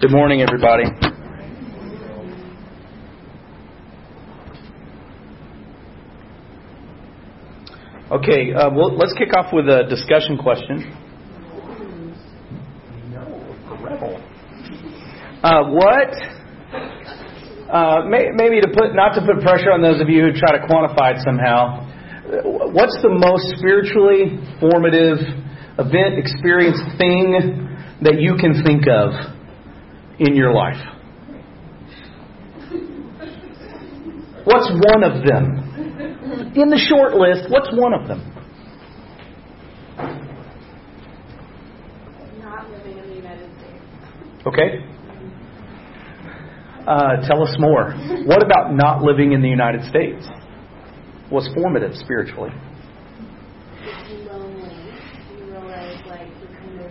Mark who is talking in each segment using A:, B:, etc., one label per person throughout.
A: Good morning, everybody. Okay, uh, well, let's kick off with a discussion question. Uh, what? Uh, may, maybe to put not to put pressure on those of you who try to quantify it somehow. What's the most spiritually formative event, experience, thing that you can think of in your life? What's one of them? In the short list, what's one of them?
B: Not living in the United States.
A: Okay. Uh, tell us more. What about not living in the United States was formative spiritually?
B: Lonely. You realize, like, you're kind of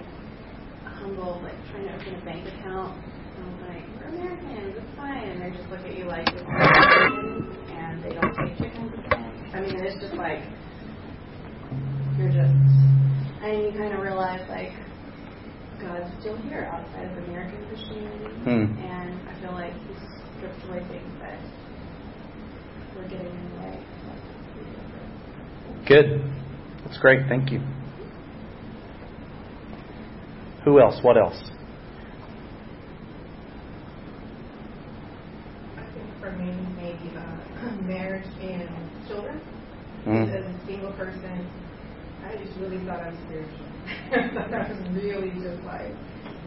B: humble, like, trying to open a bank account. And like, we're Americans, it's fine. And they just look at you like and they don't take chickens. I mean, it's just like, you're just, and you kind of realize, like, God's still here outside of American Christianity.
A: Hmm.
B: And I feel like He's stripped away things that were getting in the way.
A: Good. That's great. Thank you. Who else? What else?
C: I think for me, maybe uh, marriage and children.
A: Mm.
C: As a single person, I just really thought I was spiritual. I was really just like,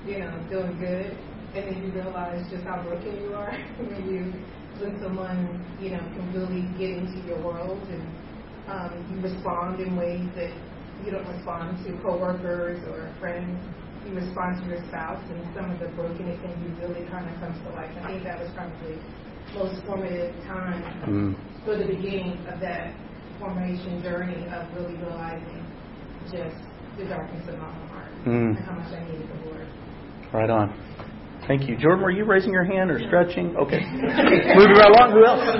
C: you know, doing good. And then you realize just how broken you are when you, when someone, you know, can really get into your world and um, you respond in ways that you don't respond to coworkers or friends. You respond to your spouse and some of the brokenness in you really kind of comes to life. I think that was probably most formative time
A: Mm.
C: for the beginning of that formation journey of really realizing just the darkness of my own heart
A: Mm.
C: and how much I needed the Lord.
A: Right on. Thank you. Jordan, were you raising your hand or stretching? Okay. Moving right along. Who else?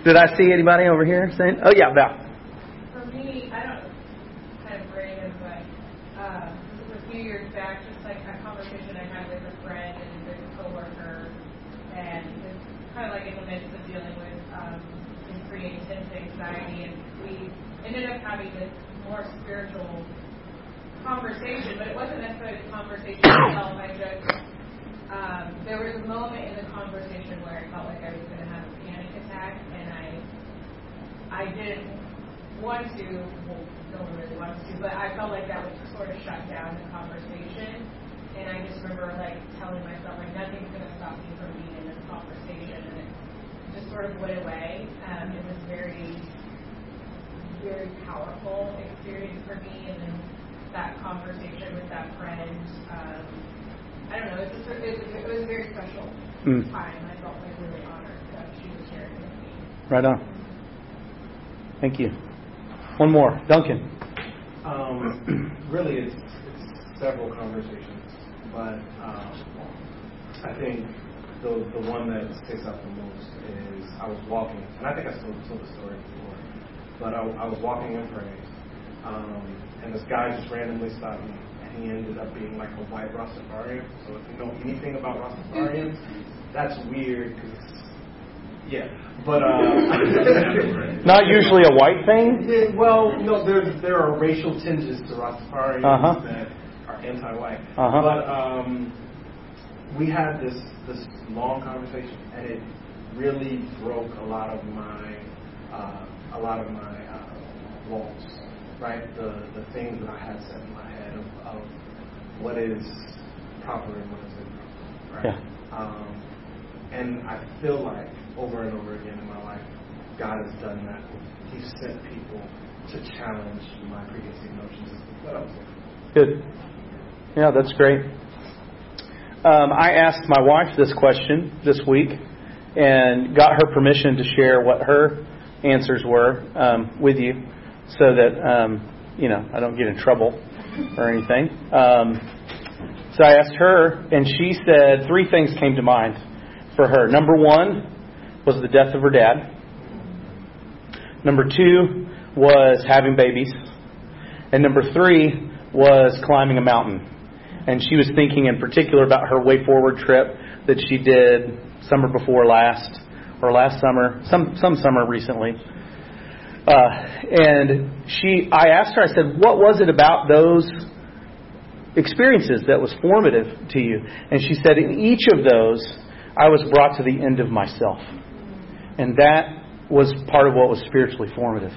A: Did I see anybody over here saying? Oh, yeah, Val.
D: For me, I don't kind of random, but uh, this was a few years back, just like a conversation I had with a friend and with a coworker, and it's kind of like in the midst of dealing with um, some pretty intense anxiety, and we ended up having this more spiritual conversation, but it wasn't necessarily the conversation itself. I just um, there was a moment in the conversation where I felt like I was going to have a panic attack, and I I didn't want to, well, no one really wants to, but I felt like that would sort of shut down the conversation. And I just remember like telling myself like nothing's going to stop me from being in this conversation, and it just sort of went away. Um, it was very, very powerful experience for me, and then that conversation with that friend. Um, I don't know. It was, just, it, was, it was a very special
A: Mm.
D: time. I felt like really honored that she was sharing with me.
A: Right on. Thank you. One more. Duncan.
E: Um, really, it's, it's several conversations, but um, I think the the one that sticks out the most is I was walking, and I think I told, told the story before, but I, I was walking in praise, um, and this guy just randomly stopped me, and he ended up being like a white Rastafarian. So if you know anything about Rastafarians, that's weird because yeah, but uh,
A: Not usually a white thing.
E: yeah, well, no, there there are racial tinges to Rastafarians
A: Uh-huh.
E: that are anti-white.
A: Uh-huh.
E: But um, we had this this long conversation, and it really broke a lot of my uh, a lot of my uh, walls, right? The the things that I had set in my head of, of what is proper and what is improper, right?
A: Yeah.
E: Um, and I feel like over and over again in my life, God has done that. He's sent people to challenge my preconceived notions of what I was looking
A: Good. Yeah, that's great. Um, I asked my wife this question this week and got her permission to share what her answers were um, with you so that, um, you know, I don't get in trouble or anything. Um, so I asked her, and she said three things came to mind for her. Number one was the death of her dad. Number two was having babies. And number three was climbing a mountain. And she was thinking in particular about her Way Forward trip that she did summer before last, or last summer, some, some summer recently. Uh, and she, I asked her, I said, what was it about those experiences that was formative to you? And she said, in each of those, I was brought to the end of myself. And that was part of what was spiritually formative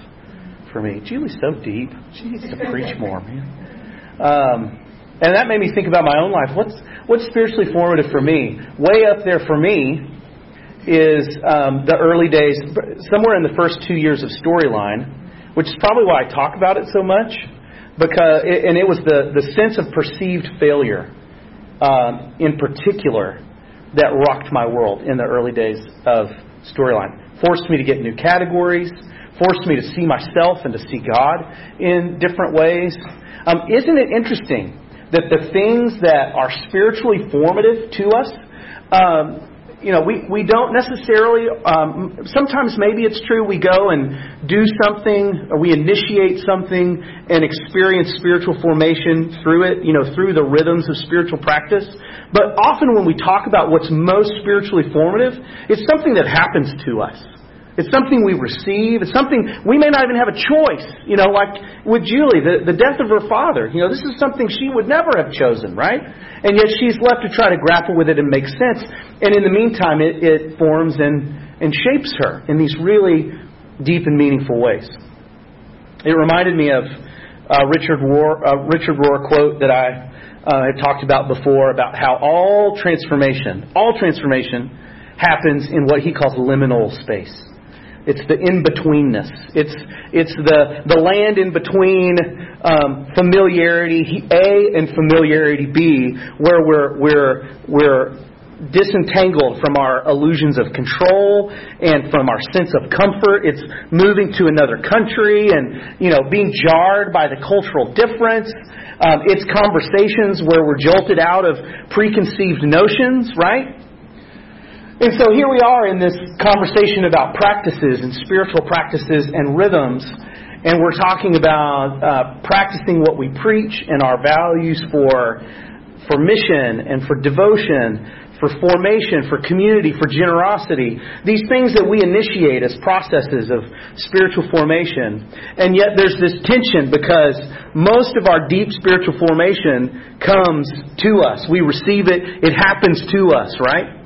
A: for me. Julie's so deep. She needs to preach more, man. Um, and that made me think about my own life. What's what's spiritually formative for me? Way up there for me is um, the early days, somewhere in the first two years of storyline, which is probably why I talk about it so much. Because and it was the the sense of perceived failure, um, in particular, that rocked my world in the early days of storyline. Forced me to get new categories, forced me to see myself and to see God in different ways. Um, isn't it interesting that the things that are spiritually formative to us, um, you know, we, we don't necessarily, um, sometimes maybe it's true we go and do something, or we initiate something and experience spiritual formation through it, you know, through the rhythms of spiritual practice. But often when we talk about what's most spiritually formative, it's something that happens to us. It's something we receive. It's something we may not even have a choice. You know, like with Julie, the, the death of her father. You know, this is something she would never have chosen, right? And yet she's left to try to grapple with it and make sense. And in the meantime, it, it forms and, and shapes her in these really deep and meaningful ways. It reminded me of uh, Richard Rohr, uh, Richard Rohr quote that I uh, had talked about before about how all transformation, all transformation happens in what he calls liminal space. It's the in betweenness. It's it's the the land in between um, familiarity A and familiarity B, where we're we're we're disentangled from our illusions of control and from our sense of comfort. It's moving to another country and you know being jarred by the cultural difference. Um, it's conversations where we're jolted out of preconceived notions, right? And so here we are in this conversation about practices and spiritual practices and rhythms, and we're talking about uh, practicing what we preach and our values for for mission and for devotion, for formation, for community, for generosity. These things that we initiate as processes of spiritual formation. And yet there's this tension because most of our deep spiritual formation comes to us. We receive it, it happens to us, right?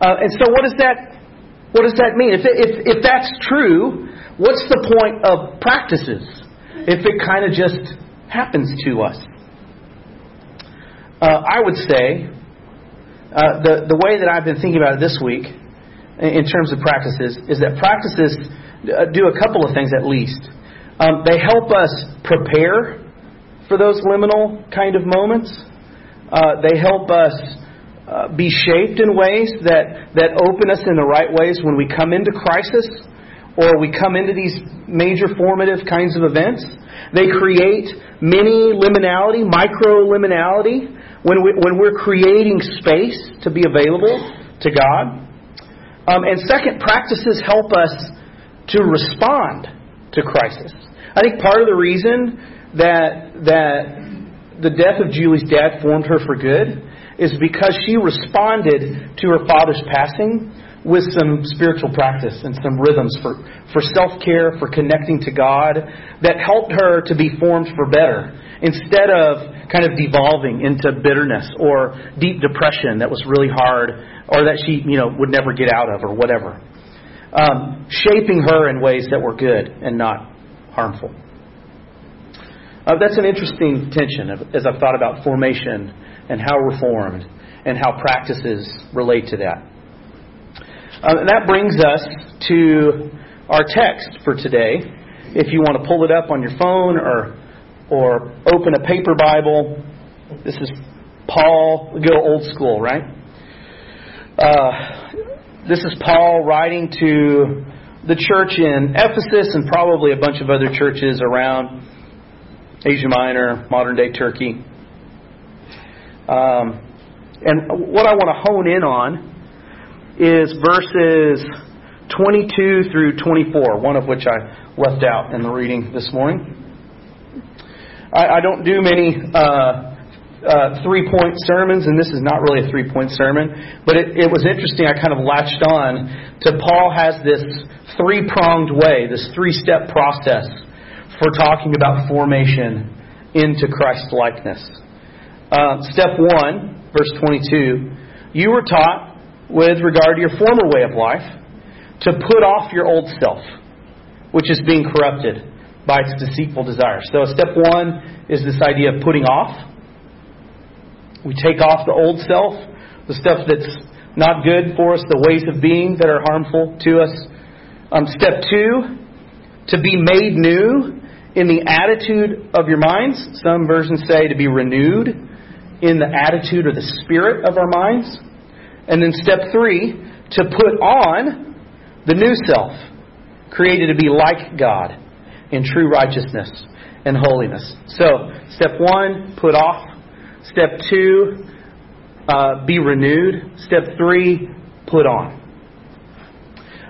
A: Uh, and so, what does that what does that mean? If, if if that's true, what's the point of practices if it kind of just happens to us? Uh, I would say uh, the the way that I've been thinking about it this week, in terms of practices, is that practices uh, do a couple of things at least. Um, they help us prepare for those liminal kind of moments. Uh, they help us uh, be shaped in ways that, that open us in the right ways when we come into crisis or we come into these major formative kinds of events. They create mini liminality, micro liminality, when, we, when we're creating space to be available to God. Um, and second, practices help us to respond to crisis. I think part of the reason that, that the death of Julie's dad formed her for good is because she responded to her father's passing with some spiritual practice and some rhythms for, for self care, for connecting to God, that helped her to be formed for better instead of kind of devolving into bitterness or deep depression that was really hard or that she you know would never get out of or whatever. Um, shaping her in ways that were good and not harmful. Uh, that's an interesting tension as I've thought about formation and how we're formed and how practices relate to that. Uh, and that brings us to our text for today. If you want to pull it up on your phone or or open a paper Bible, this is Paul. Go old school, right? Uh, this is Paul writing to the church in Ephesus and probably a bunch of other churches around Asia Minor, modern day Turkey. Um, and what I want to hone in on is verses 22 through 24, one of which I left out in the reading this morning. I, I don't do many uh, uh, three point sermons, and this is not really a three point sermon, but it, it was interesting. I kind of latched on to Paul has this three pronged way, this three step process for talking about formation into Christ likeness. Uh, step one, verse 22, you were taught with regard to your former way of life to put off your old self, which is being corrupted by its deceitful desires. So, step one is this idea of putting off. We take off the old self, the stuff that's not good for us, the ways of being that are harmful to us. Um, step two, to be made new in the attitude of your minds. Some versions say to be renewed in the attitude or the spirit of our minds. And then step three, to put on the new self, created to be like God in true righteousness and holiness. So, step one, put off. Step two, uh, be renewed. Step three, put on.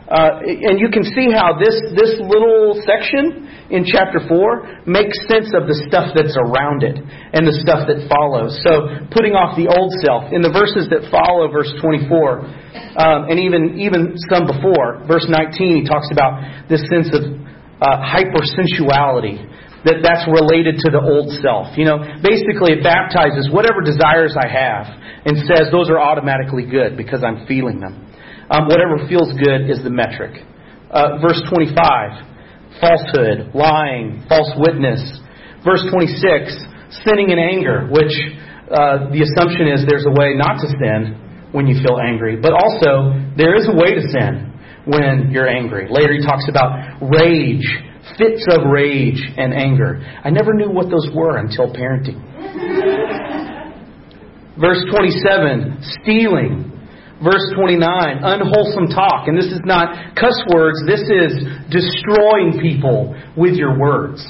A: Uh, and you can see how this, this little section in chapter 4 makes sense of the stuff that's around it and the stuff that follows. So, putting off the old self. In the verses that follow, verse 24, um, and even, even some before, verse 19, he talks about this sense of uh, hypersensuality. That that's related to the old self. You know, basically it baptizes whatever desires I have and says those are automatically good because I'm feeling them. Um, whatever feels good is the metric. Uh, verse 25 falsehood, lying, false witness. Verse 26, sinning in anger, which uh, the assumption is there's a way not to sin when you feel angry, but also there is a way to sin when you're angry. Later he talks about rage, fits of rage and anger. I never knew what those were until parenting. Verse 27, stealing. Verse 29, unwholesome talk. And this is not cuss words, this is destroying people with your words.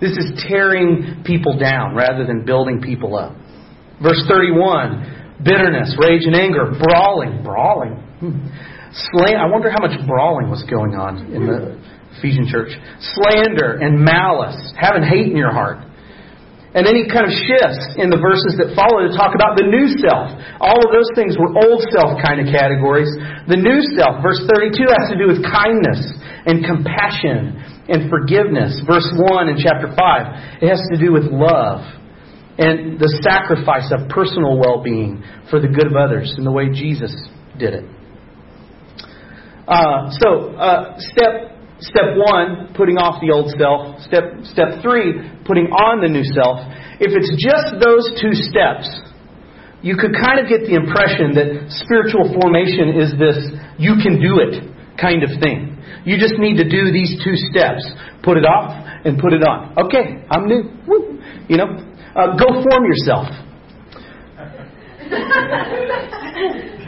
A: This is tearing people down rather than building people up. Verse 31, bitterness, rage, and anger, brawling. Brawling. Hmm. I wonder how much brawling was going on in the Ephesian church. Slander and malice, having hate in your heart. And then he kind of shifts in the verses that follow to talk about the new self. All of those things were old self kind of categories. The new self, verse 32, has to do with kindness and compassion and forgiveness. Verse 1 in chapter 5, it has to do with love and the sacrifice of personal well being for the good of others in the way Jesus did it. Uh, so, uh, step Step one, putting off the old self. Step, step three, putting on the new self. If it's just those two steps, you could kind of get the impression that spiritual formation is this you can do it kind of thing. You just need to do these two steps put it off and put it on. Okay, I'm new. Woo. You know, uh, go form yourself.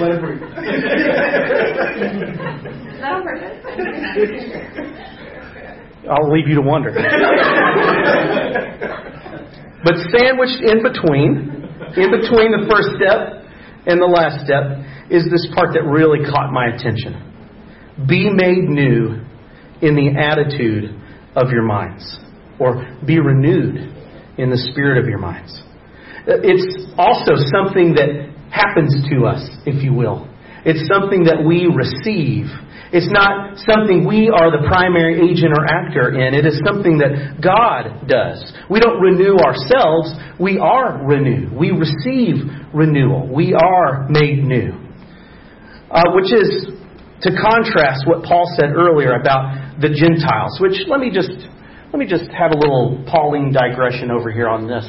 E: Let it.
B: Is that on purpose?
A: I'll leave you to wonder. but sandwiched in between, in between the first step and the last step, is this part that really caught my attention. Be made new in the attitude of your minds, or be renewed in the spirit of your minds. It's also something that happens to us, if you will. It's something that we receive. It's not something we are the primary agent or actor in. It is something that God does. We don't renew ourselves. We are renewed. We receive renewal. We are made new. Uh, which is to contrast what Paul said earlier about the Gentiles. Which let me just let me just have a little Pauline digression over here on this.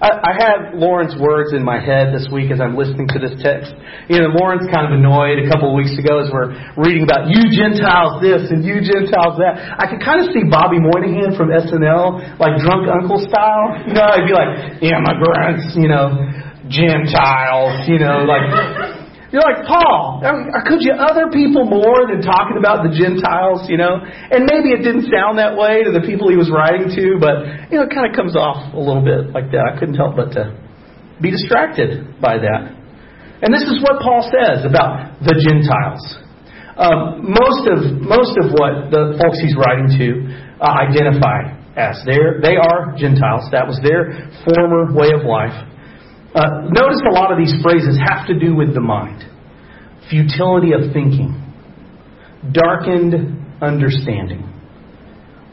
A: I, I have Lauren's words in my head this week as I'm listening to this text. You know, Lauren's kind of annoyed a couple of weeks ago as we're reading about you Gentiles this and you Gentiles that. I could kind of see Bobby Moynihan from SNL, like drunk uncle style. You know, I'd be like, immigrants, you know, Gentiles, you know, like you're like, Paul, could you other people more than talking about the Gentiles, you know? And maybe it didn't sound that way to the people he was writing to, but, you know, it kind of comes off a little bit like that. I couldn't help but to be distracted by that. And this is what Paul says about the Gentiles. Um, most of most of what the folks he's writing to uh, identify as. They're, they are Gentiles. That was their former way of life. Uh, notice a lot of these phrases have to do with the mind futility of thinking, darkened understanding,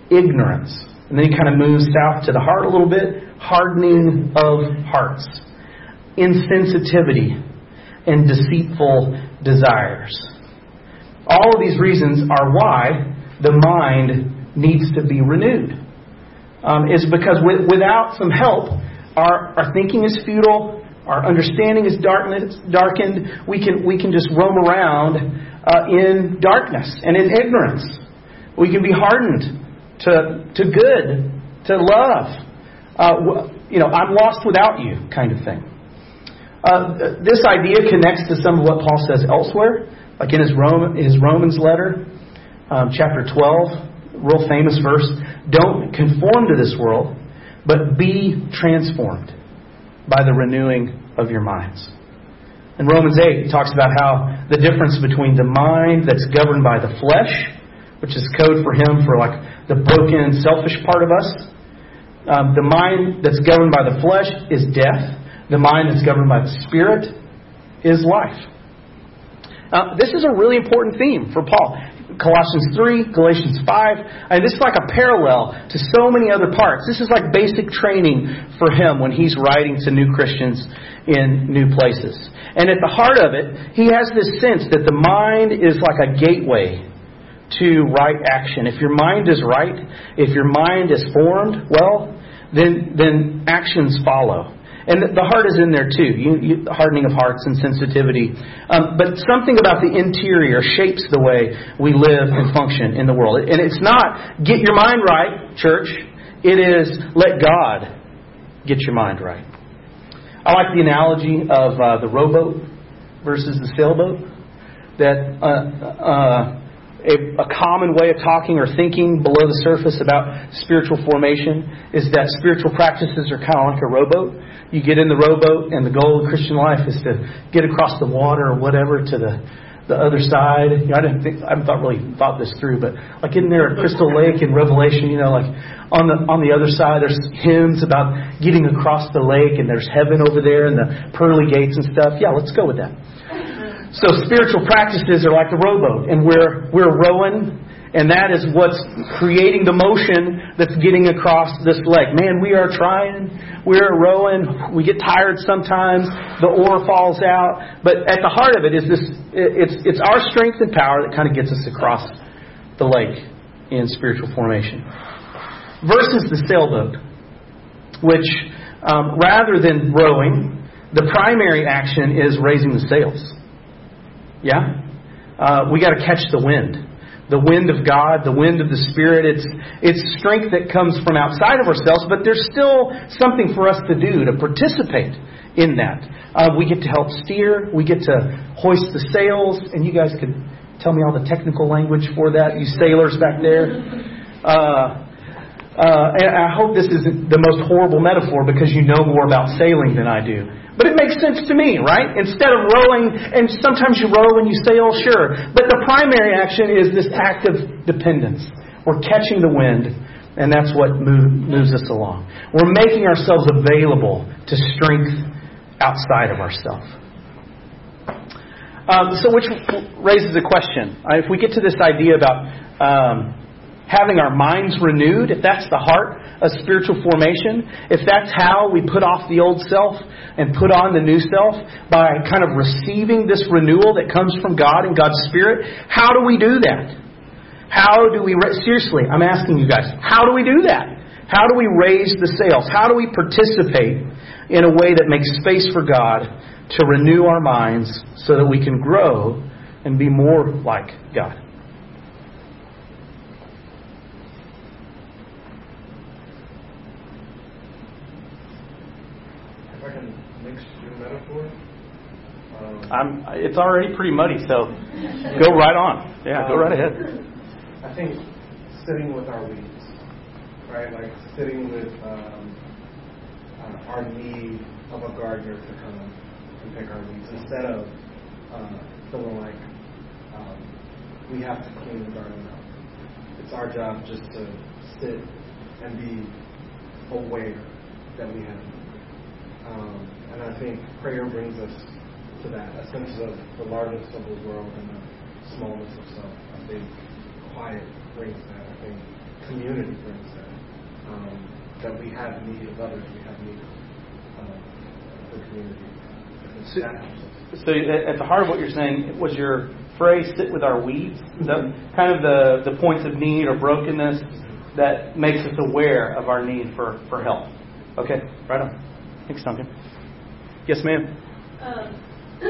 A: ignorance. And then he kind of moves south to the heart a little bit hardening of hearts, insensitivity, and deceitful desires. All of these reasons are why the mind needs to be renewed. Um, is because with, without some help, our, our thinking is futile, our understanding is darkened. We can, we can just roam around uh, in darkness and in ignorance. We can be hardened to, to good, to love. Uh, you know, I'm lost without you kind of thing. Uh, this idea connects to some of what Paul says elsewhere, like in his, Roman, his Romans letter, um, chapter 12, real famous verse. Don't conform to this world, but be transformed by the renewing of your minds. In Romans 8, he talks about how the difference between the mind that's governed by the flesh, which is code for him for like the broken, selfish part of us, um, the mind that's governed by the flesh is death. The mind that's governed by the spirit is life. Uh, this is a really important theme for Paul. Colossians 3, Galatians 5. And this is like a parallel to so many other parts. This is like basic training for him when he's writing to new Christians in new places. And at the heart of it, he has this sense that the mind is like a gateway to right action. If your mind is right, if your mind is formed well, then, then actions follow. And the heart is in there too, you, you, hardening of hearts and sensitivity. Um, but something about the interior shapes the way we live and function in the world. And it's not get your mind right, church. It is let God get your mind right. I like the analogy of uh, the rowboat versus the sailboat. That uh, uh, a, a, common way of talking or thinking below the surface about spiritual formation is that spiritual practices are kind of like a rowboat you get in the rowboat, and the goal of Christian life is to get across the water or whatever to the the other side. You know, I didn't think I haven't thought really thought this through, but like in there at Crystal Lake in Revelation, you know, like on the on the other side there's hymns about getting across the lake and there's heaven over there and the pearly gates and stuff. Yeah, let's go with that. So spiritual practices are like the rowboat, and we're we're rowing and that is what's creating the motion that's getting across this lake. Man, we are trying. We're rowing. We get tired sometimes. The oar falls out. But at the heart of it is this it's, it's our strength and power that kind of gets us across the lake in spiritual formation. Versus the sailboat, which um, rather than rowing, the primary action is raising the sails. Yeah? Uh, we got to catch the wind the wind of God, the wind of the Spirit. It's, it's strength that comes from outside of ourselves, but there's still something for us to do to participate in that. Uh, we get to help steer, we get to hoist the sails, and you guys could tell me all the technical language for that, you sailors back there. Uh, uh, and I hope this isn't the most horrible metaphor because you know more about sailing than I do. But it makes sense to me, right? Instead of rowing, and sometimes you row and you sail, sure. But the primary action is this act of dependence. We're catching the wind, and that's what move, moves us along. We're making ourselves available to strength outside of ourselves. Um, so, which raises a question. Uh, if we get to this idea about um, having our minds renewed, if that's the heart of spiritual formation, if that's how we put off the old self and put on the new self by kind of receiving this renewal that comes from God and God's Spirit, how do we do that? How do we, seriously, I'm asking you guys, how do we do that? How do we raise the sails? How do we participate in a way that makes space for God to renew our minds so that we can grow and be more like God? I'm, it's already pretty muddy, so go right on. Yeah, go right ahead.
E: I think sitting with our weeds, right? Like sitting with um, uh, our need of a gardener to come and pick our weeds instead of uh, feeling like um, we have to clean the garden up. It's our job just to sit and be aware that we have. Um, and I think prayer brings us to that, a sense of the largeness of the world and the smallness of self. I think quiet brings that. I think community brings that. Um, that we have need of others, we have need of uh, the community.
A: So-
E: that helps us.
A: So at at the heart of what you're saying was your phrase "sit with our weeds." Is that kind of the the points of need or brokenness that makes us aware of our need for for help? Okay, right on. Thanks, Duncan. Yes, ma'am.
F: Um, uh,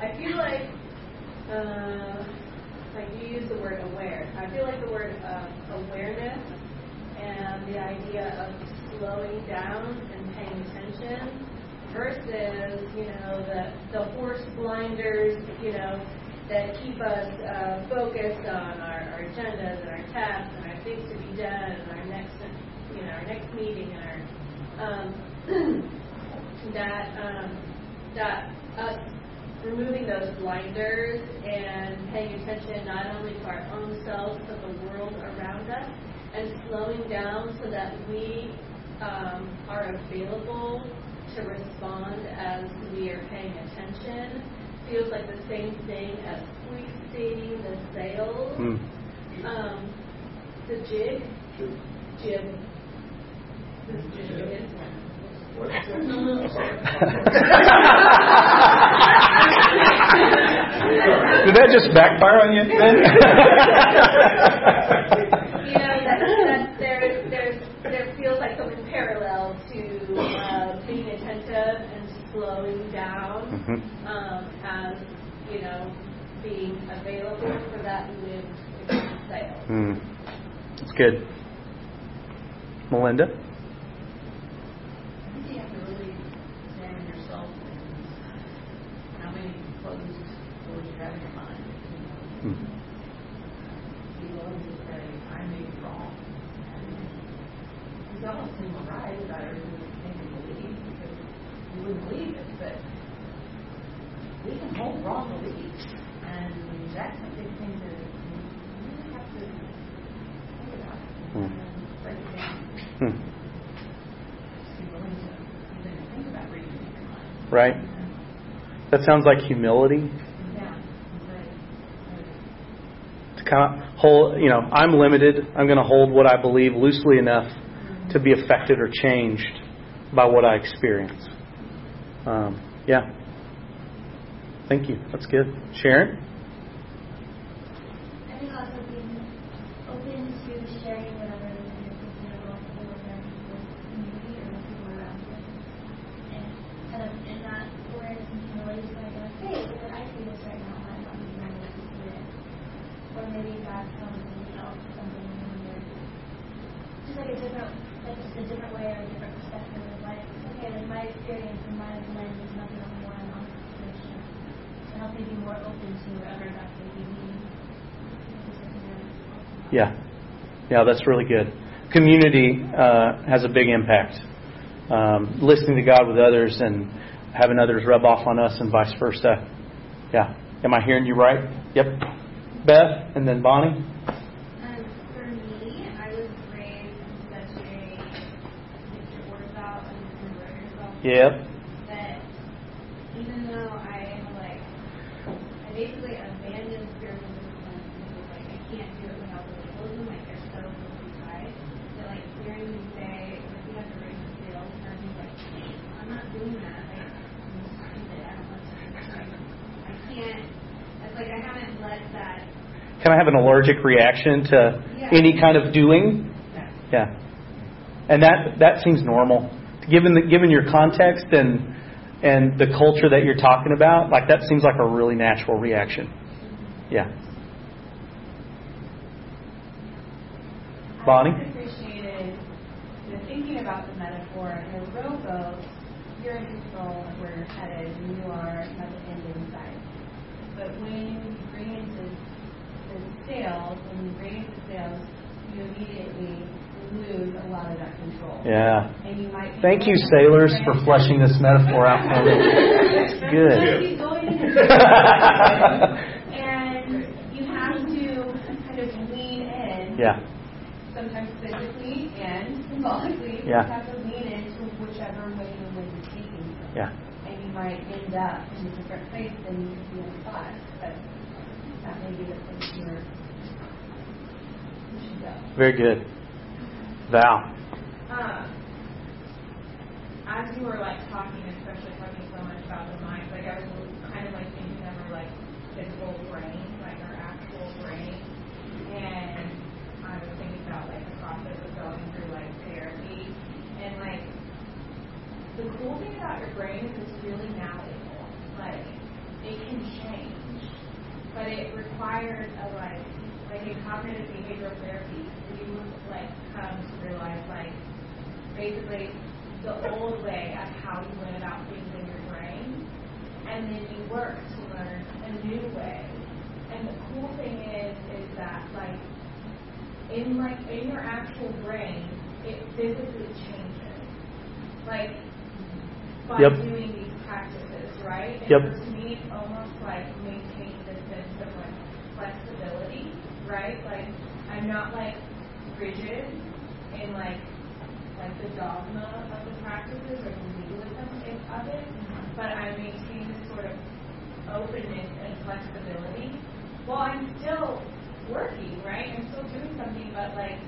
F: I feel like, uh, like you use the word aware. I feel like the word uh, awareness and the idea of slowing down and paying attention versus, you know, the, the horse blinders, you know, that keep us uh, focused on our, our agendas and our tasks and our things to be done and our next, you know, our next meeting and our, um, that um, that us removing those blinders and paying attention not only to our own selves but the world around us, and slowing down so that we um, are available to respond as we are paying attention feels like the same thing as hoisting the sails.
A: Hmm.
F: Um, the jig, jib. This jig is
A: Did that just backfire on you?
F: You know, that, that there, there's, there feels like something parallel to uh, being attentive and slowing down
A: Mhm.
F: um, as, you know, being available for that to sail.
A: Hmm. That's good. Melinda?
G: I think you have to really examine yourself and how many closed doors you have in your mind.
A: Hmm.
G: Be willing to say, I may be wrong. Because almost seem right about everything we think and believe because we wouldn't believe it, but we can hold wrong beliefs. And that's a big thing to you really have to think about.
A: Hmm.
G: And break it down.
A: Hmm.
G: Just be willing to even think about reading it in your mind.
A: Right. That sounds like humility.
G: Yeah.
A: To kind of hold, you know, I'm limited. I'm going to hold what I believe loosely enough to be affected or changed by what I experience. Um, yeah. Thank you. That's good. Sharon?
H: I think also being open to sharing whatever it is you're thinking about with your community or the people around you. And kind of in that awareness and humility, so I go, hey, but I see this right now, I'm not being able to see it. Or maybe God tells me else something and you're just like a different, like just a different way or a different perspective of life. Okay, like my experience and my lens is nothing more on the situation. To help me be more open to whatever God may be meaning.
A: Yeah. Yeah, that's really good. Community uh, has a big impact. Um, listening to God with others and having others rub off on us and vice versa. Yeah. Am I hearing you right? Yep. Beth and then Bonnie?
F: Um, for me, I was raised in such a get your words out and convert yourself
A: Yep.
F: that even though I like, I basically abandoned spiritual disciplines because like I can't do it without the legalism, like they're so closely tied. That like hearing you say, like you have to raise the sails, and I'm like, I'm not doing that. Like, I'm stupid. I don't want to. Like, I can't. It's like I haven't let that.
A: Can I have an allergic reaction to
F: Yeah.
A: any kind of doing? Yeah. And that that seems normal. Given the given your context and and the culture that you're talking about, like that seems like a really natural reaction. Yeah. Bonnie?
I: I appreciated the thinking about the metaphor. In a rowboat, you're in control of where you're headed, and you are at the end inside. But when you bring into when you raise the sails, you immediately lose a lot of that control.
A: Yeah.
I: And you might
A: Thank you, sailors, for fleshing this metaphor out for me. It's good.
I: might be going in a direction, and you have to kind of lean in
A: Yeah.
I: sometimes physically and symbolically,
A: Yeah.
I: you have to lean into whichever way the wind is taking you.
A: Yeah.
I: And you might end up in a different place than you could be in thought, but that may be the place where you should go.
A: Very good. Val.
D: Um, as you were like talking, especially talking so much about the mind, like I was kind of like thinking of our like physical brain, like our actual brain, and I was thinking about like the process of going through like therapy, and like the cool thing about your brain is it's really malleable, like it can change, but it requires a like like in cognitive behavioral therapy, you like come to realize like basically the old way of how you went about things in your brain, and then you work to learn a new way. And the cool thing is, is that like in like in your actual brain, it physically changes, like by
A: Yep.
D: doing these practices, right? And
A: Yep.
D: to me, it's almost like maintaining sense of like flexibility, right? Like I'm not like rigid in like like the dogma of the practices or the legalism of it, but I maintain this sort of openness and flexibility while I'm still working, right? I'm still doing something, but like,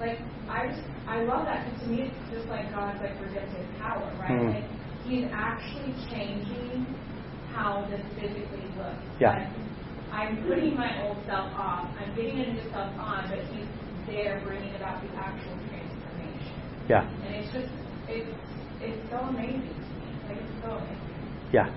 D: like I just I love that because to me it's just like God's like redemptive power, right?
A: Mm.
D: Like He's actually changing how this physically looks.
A: Yeah.
D: Like, I'm putting my old self off. I'm getting a new self on, but He's there bringing about the actual transformation.
A: Yeah.
D: And it's just, it's, it's so amazing to me. Like, it's so amazing.
A: Yeah.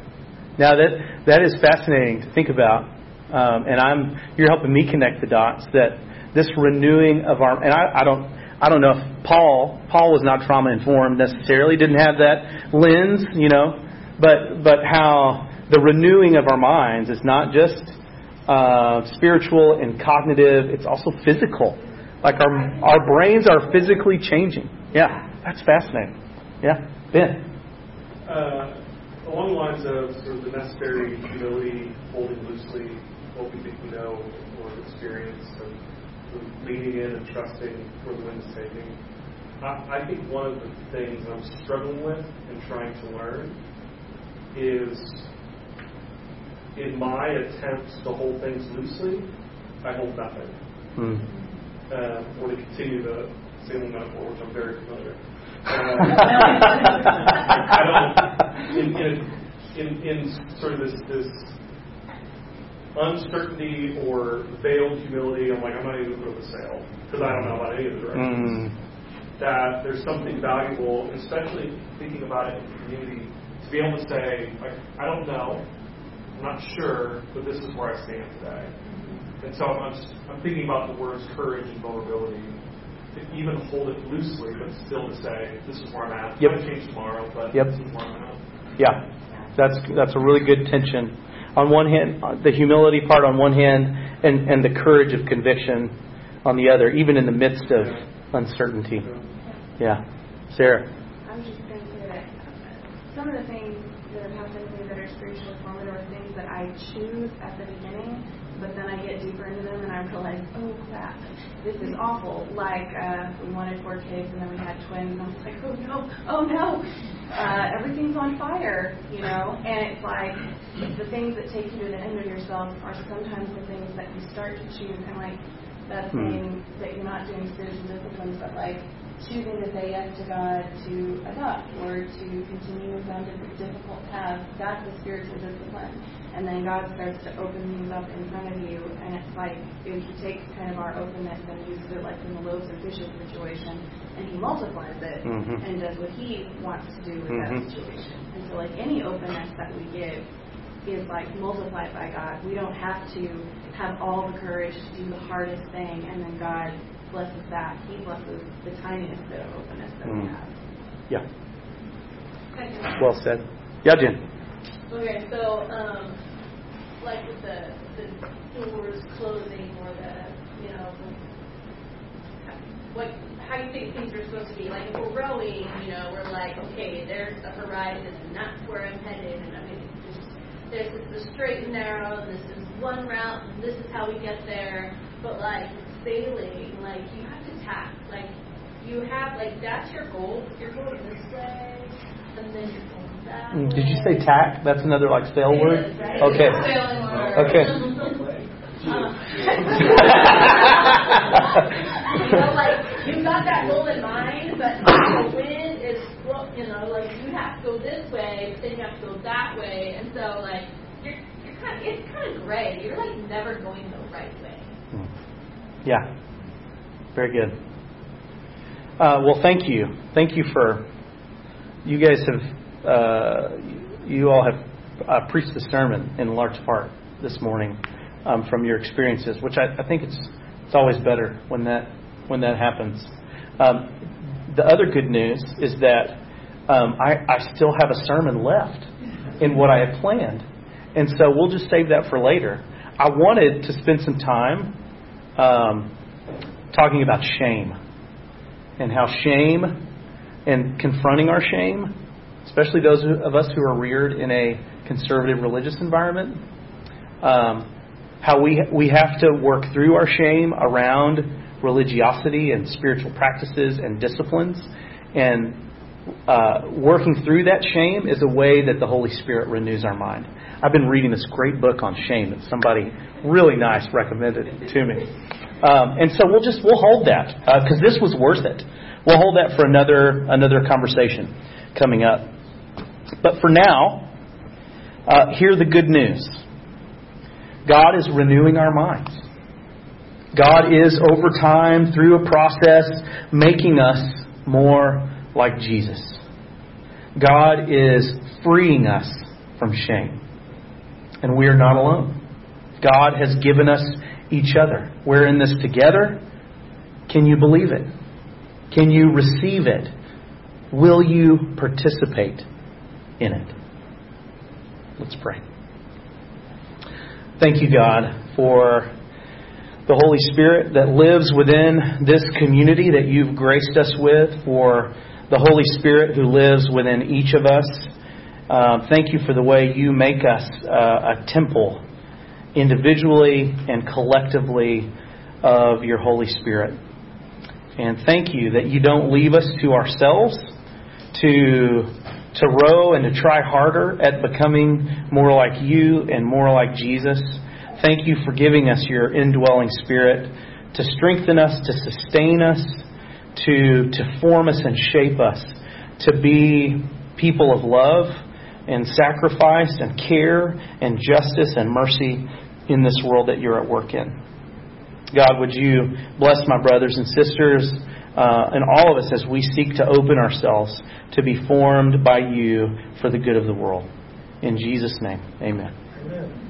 A: Now that that is fascinating to think about, um, and I'm you're helping me connect the dots. That this renewing of our and I, I don't I don't know if Paul Paul was not trauma informed necessarily, didn't have that lens, you know, but but how the renewing of our minds is not just uh, spiritual and cognitive; it's also physical. Like our our brains are physically changing. Yeah, that's fascinating. Yeah, Ben.
J: Uh, along the lines of sort of the necessary humility, holding loosely what we think we know or experience, and leaning in and trusting where the wind is taking. I, I think one of the things I'm struggling with and trying to learn is in my attempts to hold things loosely, I hold nothing.
A: Hmm.
J: Or to continue the sailing metaphor, which I'm very familiar. I don't in, in, in, in sort of this this uncertainty or veiled humility. I'm like I'm not even going to put the sail because I don't know about any of the directions.
A: Mm.
J: That there's something valuable, especially thinking about it in the community, to be able to say like I don't know, I'm not sure, but this is where I stand today. And so I'm, I'm thinking about the words courage and vulnerability to even hold it loosely, but still to say, this is where I'm at.
A: Yep.
J: It might change tomorrow, but
A: Yep.
J: this is where I'm at.
A: Yeah, that's that's a really good tension. On one hand, the humility part on one hand, and and the courage of conviction on the other, even in the midst of uncertainty. Yeah, Sarah.
B: I was just going to say that some of the things that have happened to me that are spiritually formative are things that I choose at the beginning, but then I get deeper into them and I realize, oh crap, this is awful. Like uh, we wanted four kids and then we had twins, and I was like, oh no, oh no, uh, everything's on fire, you know. And it's like the things that take you to the end of yourself are sometimes the things that you start to choose, and like that
A: Hmm.
B: thing that you're not doing spiritual disciplines, but like choosing to say yes to God to adopt or to continue down different difficult paths, that's a spiritual discipline. And then God starts to open things up in front of you, and it's like if He takes kind of our openness and uses it like in the loaves and fishes situation, and He multiplies it
A: Mhm.
B: and does what He wants to do with
A: Mhm.
B: that situation. And so, like any openness that we give is like multiplied by God. We don't have to have all the courage to do the hardest thing, and then God blesses that. He blesses the tiniest bit of openness that we
A: Mm.
B: have.
A: Yeah, well said. Yeah, Jen.
F: Okay, so um, like with the the doors closing or the you know what how you think things are supposed to be. Like if we're rowing, you know, we're like, okay, there's a horizon and that's where I'm headed, and I mean, there's, there's the straight and narrow, and this is one route, and this is how we get there. But like sailing, like you have to tack, like you have like that's your goal. You're going this way, and then you're going that.
A: Mm, Did you say tack? That's another like sail
F: It
A: word.
F: is, right?
A: Okay.
F: It's word.
A: Okay.
F: Um, you know, like you've got that goal in mind, but the wind is, well, you know, like you have to go this way, but then you have to go that way, and so like you're, you're kind of, it's kind of gray. You're like never going the right way.
A: Yeah. Very good. Uh, well, thank you. Thank you for. You guys have. Uh, you all have uh, preached the sermon in large part this morning um, from your experiences, which I, I think it's it's always better when that when that happens. Um, the other good news is that um, I, I still have a sermon left in what I had planned, and so we'll just save that for later. I wanted to spend some time um, talking about shame and how shame and confronting our shame, especially those of us who are reared in a conservative religious environment, um, how we we have to work through our shame around religiosity and spiritual practices and disciplines, and uh, working through that shame is a way that the Holy Spirit renews our mind. I've been reading this great book on shame that somebody really nice recommended to me, um, and so we'll just we'll hold that because this was worth it. We'll hold that for another another conversation coming up. But for now, uh, hear the good news. God is renewing our minds. God is over time through a process making us more like Jesus. God is freeing us from shame. And we are not alone. God has given us each other. We're in this together. Can you believe it? Can you receive it? Will you participate in it? Let's pray. Thank you, God, for the Holy Spirit that lives within this community that you've graced us with, for the Holy Spirit who lives within each of us. Uh, thank you for the way you make us uh, a temple individually and collectively of your Holy Spirit. And thank you that you don't leave us to ourselves to to row and to try harder at becoming more like you and more like Jesus. Thank you for giving us your indwelling spirit to strengthen us, to sustain us, to to form us and shape us to be people of love and sacrifice and care and justice and mercy in this world that you're at work in. God, would you bless my brothers and sisters uh, and all of us as we seek to open ourselves to be formed by you for the good of the world. In Jesus' name, amen.
E: Amen.